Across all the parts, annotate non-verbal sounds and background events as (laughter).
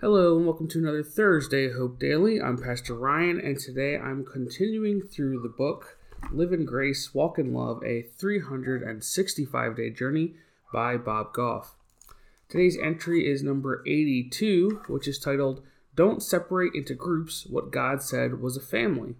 Hello, and welcome to another Thursday Hope Daily. I'm Pastor Ryan, and today I'm continuing through the book Live in Grace, Walk in Love, a 365 day journey by Bob Goff. Today's entry is number 82, which is titled Don't Separate into Groups What God Said Was a Family.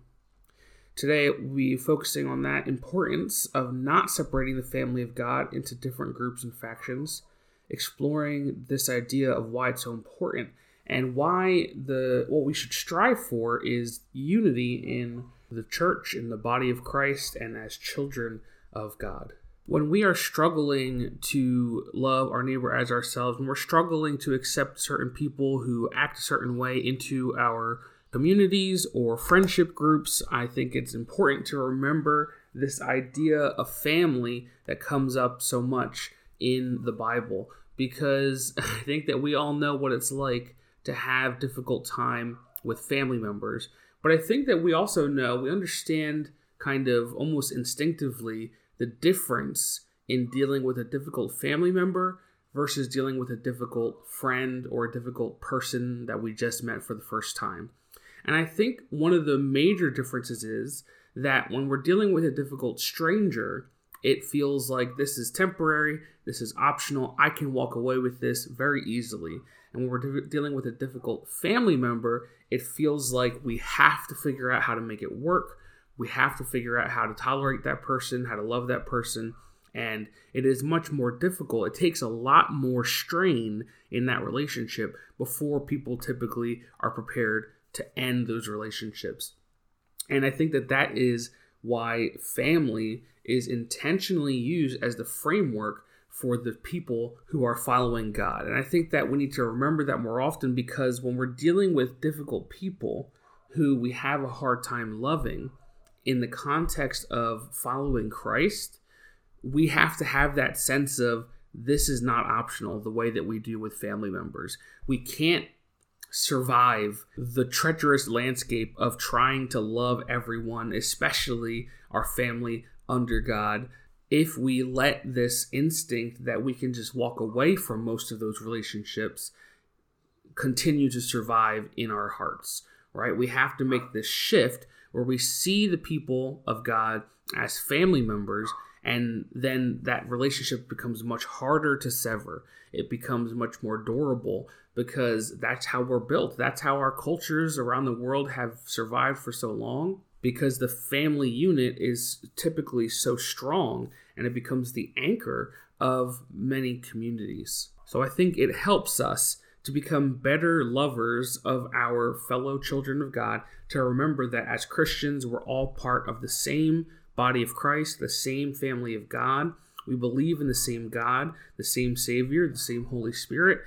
Today, we'll be focusing on that importance of not separating the family of God into different groups and factions, exploring this idea of why it's so important and why the what we should strive for is unity in the church in the body of Christ and as children of God. When we are struggling to love our neighbor as ourselves, when we're struggling to accept certain people who act a certain way into our communities or friendship groups, I think it's important to remember this idea of family that comes up so much in the Bible because (laughs) I think that we all know what it's like to have difficult time with family members. But I think that we also know, we understand kind of almost instinctively the difference in dealing with a difficult family member versus dealing with a difficult friend or a difficult person that we just met for the first time. And I think one of the major differences is that when we're dealing with a difficult stranger, it feels like this is temporary, this is optional, I can walk away with this very easily. And when we're de- dealing with a difficult family member, it feels like we have to figure out how to make it work. We have to figure out how to tolerate that person, how to love that person. And it is much more difficult. It takes a lot more strain in that relationship before people typically are prepared to end those relationships. And I think that that is why family is intentionally used as the framework for the people who are following God. And I think that we need to remember that more often because when we're dealing with difficult people who we have a hard time loving in the context of following Christ, we have to have that sense of this is not optional the way that we do with family members. We can't survive the treacherous landscape of trying to love everyone, especially our family under God, if we let this instinct that we can just walk away from most of those relationships continue to survive in our hearts, right? We have to make this shift where we see the people of God as family members, and then that relationship becomes much harder to sever. It becomes much more durable because that's how we're built. That's how our cultures around the world have survived for so long because the family unit is typically so strong and it becomes the anchor of many communities. So I think it helps us to become better lovers of our fellow children of God, to remember that as Christians, we're all part of the same body of Christ, the same family of God. We believe in the same God, the same Savior, the same Holy Spirit.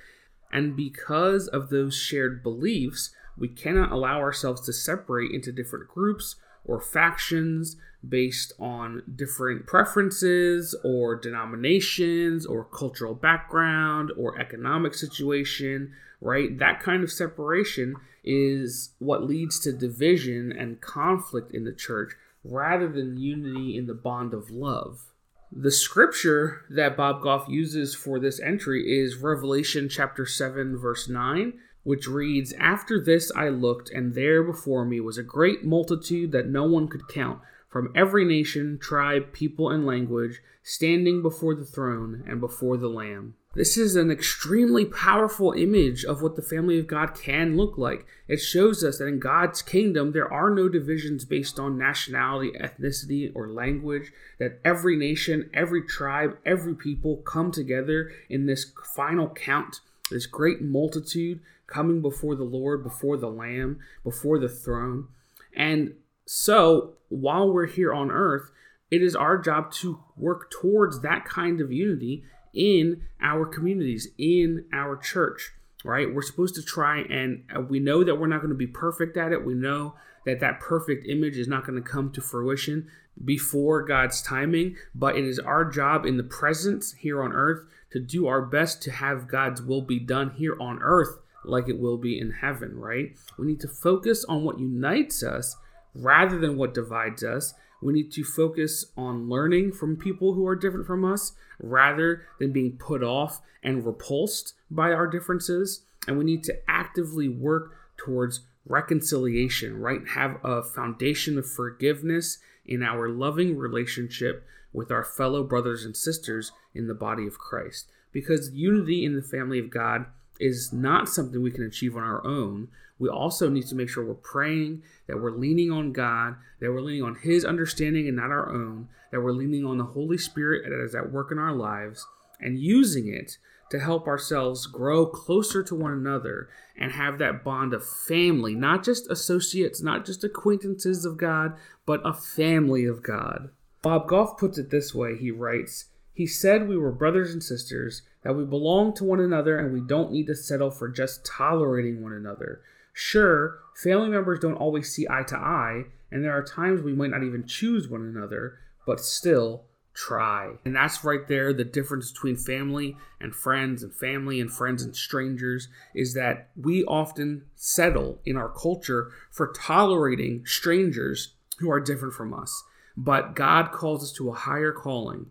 And because of those shared beliefs, we cannot allow ourselves to separate into different groups or factions based on different preferences or denominations or cultural background or economic situation, right? That kind of separation is what leads to division and conflict in the church rather than unity in the bond of love. The scripture that Bob Goff uses for this entry is Revelation chapter 7 verse 9 which reads After this I looked, and there before me was a great multitude that no one could count, from every nation, tribe, people, and language, standing before the throne and before the Lamb. This is an extremely powerful image of what the family of God can look like. It shows us that in God's kingdom, there are no divisions based on nationality, ethnicity, or language, that every nation, every tribe, every people come together in this final count, this great multitude coming before the Lord, before the Lamb, before the throne. And so, while we're here on earth, it is our job to work towards that kind of unity in our communities, in our church, right? We're supposed to try and uh, we know that we're not going to be perfect at it. We know that that perfect image is not going to come to fruition before God's timing, but it is our job in the presence here on earth to do our best to have God's will be done here on earth like it will be in heaven, right? We need to focus on what unites us rather than what divides us. We need to focus on learning from people who are different from us rather than being put off and repulsed by our differences. and we need to actively work towards reconciliation, right? Have a foundation of forgiveness in our loving relationship with our fellow brothers and sisters in the body of Christ. Because unity in the family of God is not something we can achieve on our own. We also need to make sure we're praying, that we're leaning on God, that we're leaning on His understanding and not our own, that we're leaning on the Holy Spirit that is at work in our lives, and using it to help ourselves grow closer to one another and have that bond of family, not just associates, not just acquaintances of God, but a family of God. Bob Goff puts it this way he writes, He said we were brothers and sisters, that we belong to one another, and we don't need to settle for just tolerating one another. Sure, family members don't always see eye to eye, and there are times we might not even choose one another, but still, try. And that's right there the difference between family and friends and family and friends and strangers is that we often settle in our culture for tolerating strangers who are different from us. But God calls us to a higher calling.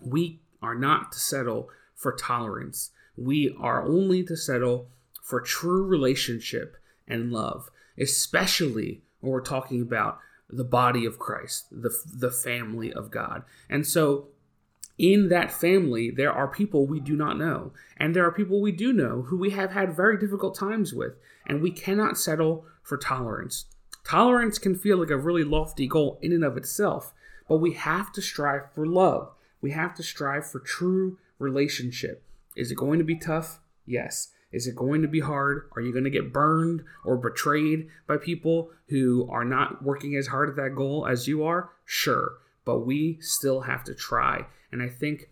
We are not to settle for tolerance. We are only to settle for true relationship and love, especially when we're talking about the body of Christ, the, the family of God. And so in that family, there are people we do not know, and there are people we do know who we have had very difficult times with, and we cannot settle for tolerance. Tolerance can feel like a really lofty goal in and of itself, but we have to strive for love. We have to strive for true relationship. Is it going to be tough? Yes. Is it going to be hard? Are you going to get burned or betrayed by people who are not working as hard at that goal as you are? Sure. But we still have to try. And I think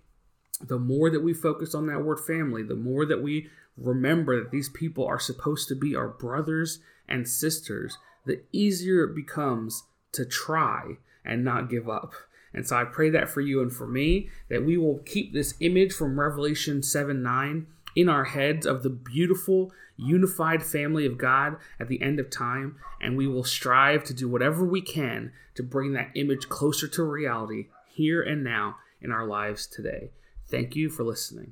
the more that we focus on that word family, the more that we remember that these people are supposed to be our brothers and sisters, the easier it becomes to try and not give up. And so I pray that for you and for me, that we will keep this image from Revelation 7 9 in our heads of the beautiful, unified family of God at the end of time, and we will strive to do whatever we can to bring that image closer to reality here and now in our lives today. Thank you for listening.